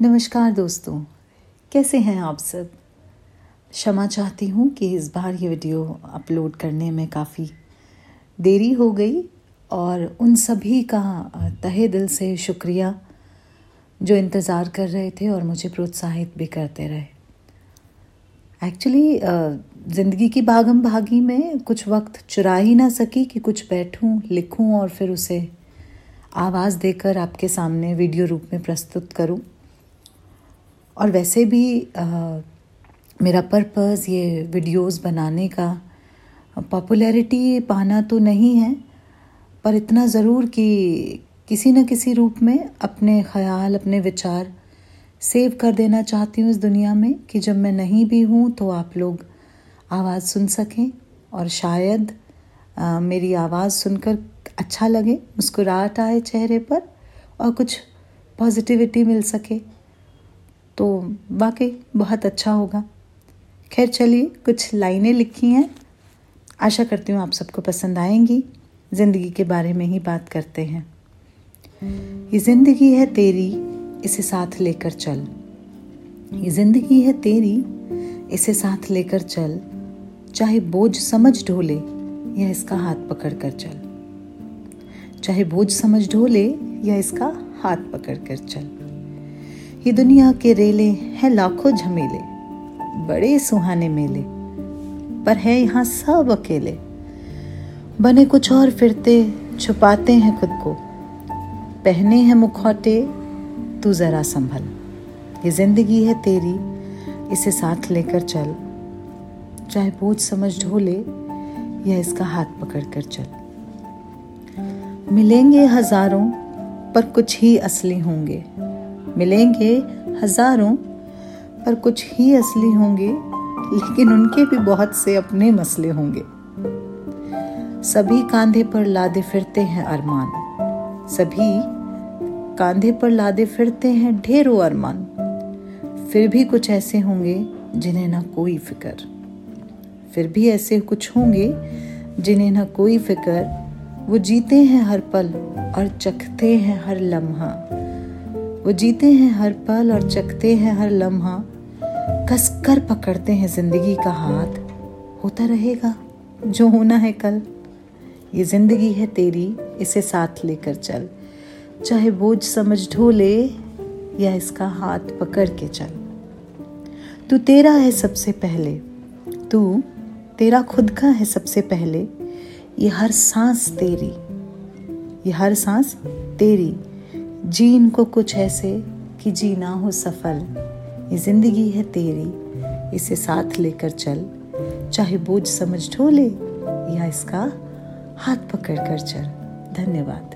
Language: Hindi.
नमस्कार दोस्तों, कैसे हैं आप सब? क्षमा चाहती हूँ कि इस बार ये वीडियो अपलोड करने में काफ़ी देरी हो गई और उन सभी का तहे दिल से शुक्रिया जो इंतज़ार कर रहे थे और मुझे प्रोत्साहित भी करते रहे। एक्चुअली ज़िंदगी की भागम भागी में कुछ वक्त चुरा ही ना सकी कि कुछ बैठूं, लिखूं और फिर उसे आवाज़ देकर आपके सामने वीडियो रूप में प्रस्तुत करूँ। और वैसे भी आ, मेरा पर्पज़ ये वीडियोस बनाने का पॉपुलैरिटी पाना तो नहीं है पर इतना ज़रूर कि किसी न किसी रूप में अपने ख्याल अपने विचार सेव कर देना चाहती हूँ इस दुनिया में कि जब मैं नहीं भी हूँ तो आप लोग आवाज़ सुन सकें और शायद आ, मेरी आवाज़ सुनकर अच्छा लगे मुस्कुराहट आए चेहरे पर और कुछ पॉजिटिविटी मिल सके। तो वाकई बहुत अच्छा होगा। खैर चलिए, कुछ लाइनें लिखी हैं। आशा करती हूँ आप सबको पसंद आएँगी। ज़िंदगी के बारे में ही बात करते हैं। ये ज़िंदगी है तेरी, इसे साथ लेकर चल। ये ज़िंदगी है तेरी, इसे साथ लेकर चल। चाहे बोझ समझ ढोले या इसका हाथ पकड़ कर चल। चाहे बोझ समझ ढोले या इसका हाथ पकड़ कर चल। ये दुनिया के रेले हैं लाखों झमेले, बड़े सुहाने मेले, पर है यहाँ सब अकेले। बने कुछ और फिरते, छुपाते हैं खुद को। पहने हैं मुखौटे, तू जरा संभल। ये ज़िंदगी है तेरी, इसे साथ लेकर चल। चाहे बोझ समझ ढोले, या इसका हाथ पकड़ कर चल। मिलेंगे हज़ारों, पर कुछ ही असली होंगे। मिलेंगे हज़ारों, पर कुछ ही असली होंगे, लेकिन उनके भी बहुत से अपने मसले होंगे। सभी कांधे पर लादे फिरते हैं अरमान। सभी कांधे पर लादे फिरते हैं ढेरों अरमान। फिर भी कुछ ऐसे होंगे जिन्हें ना कोई फ़िक्र। फिर भी ऐसे कुछ होंगे जिन्हें ना कोई फ़िक्र। वो जीते हैं हर पल और चखते हैं हर लम्हा। वो जीते हैं हर पल और चखते हैं हर लम्हा। कस कर पकड़ते हैं ज़िंदगी का हाथ। होता रहेगा, जो होना है कल। ये ज़िंदगी है तेरी, इसे साथ लेकर चल। चाहे बोझ समझ ढोले या इसका हाथ पकड़ के चल। तू तेरा है सबसे पहले। तू, तेरा खुद का है सबसे पहले। ये हर सांस तेरी। ये हर सांस तेरी। जी, इनको कुछ ऐसे कि जीना हो सफल। ये ज़िंदगी है तेरी, इसे साथ लेकर चल। चाहे बोझ समझ ढोले या इसका हाथ पकड़ कर चल। धन्यवाद।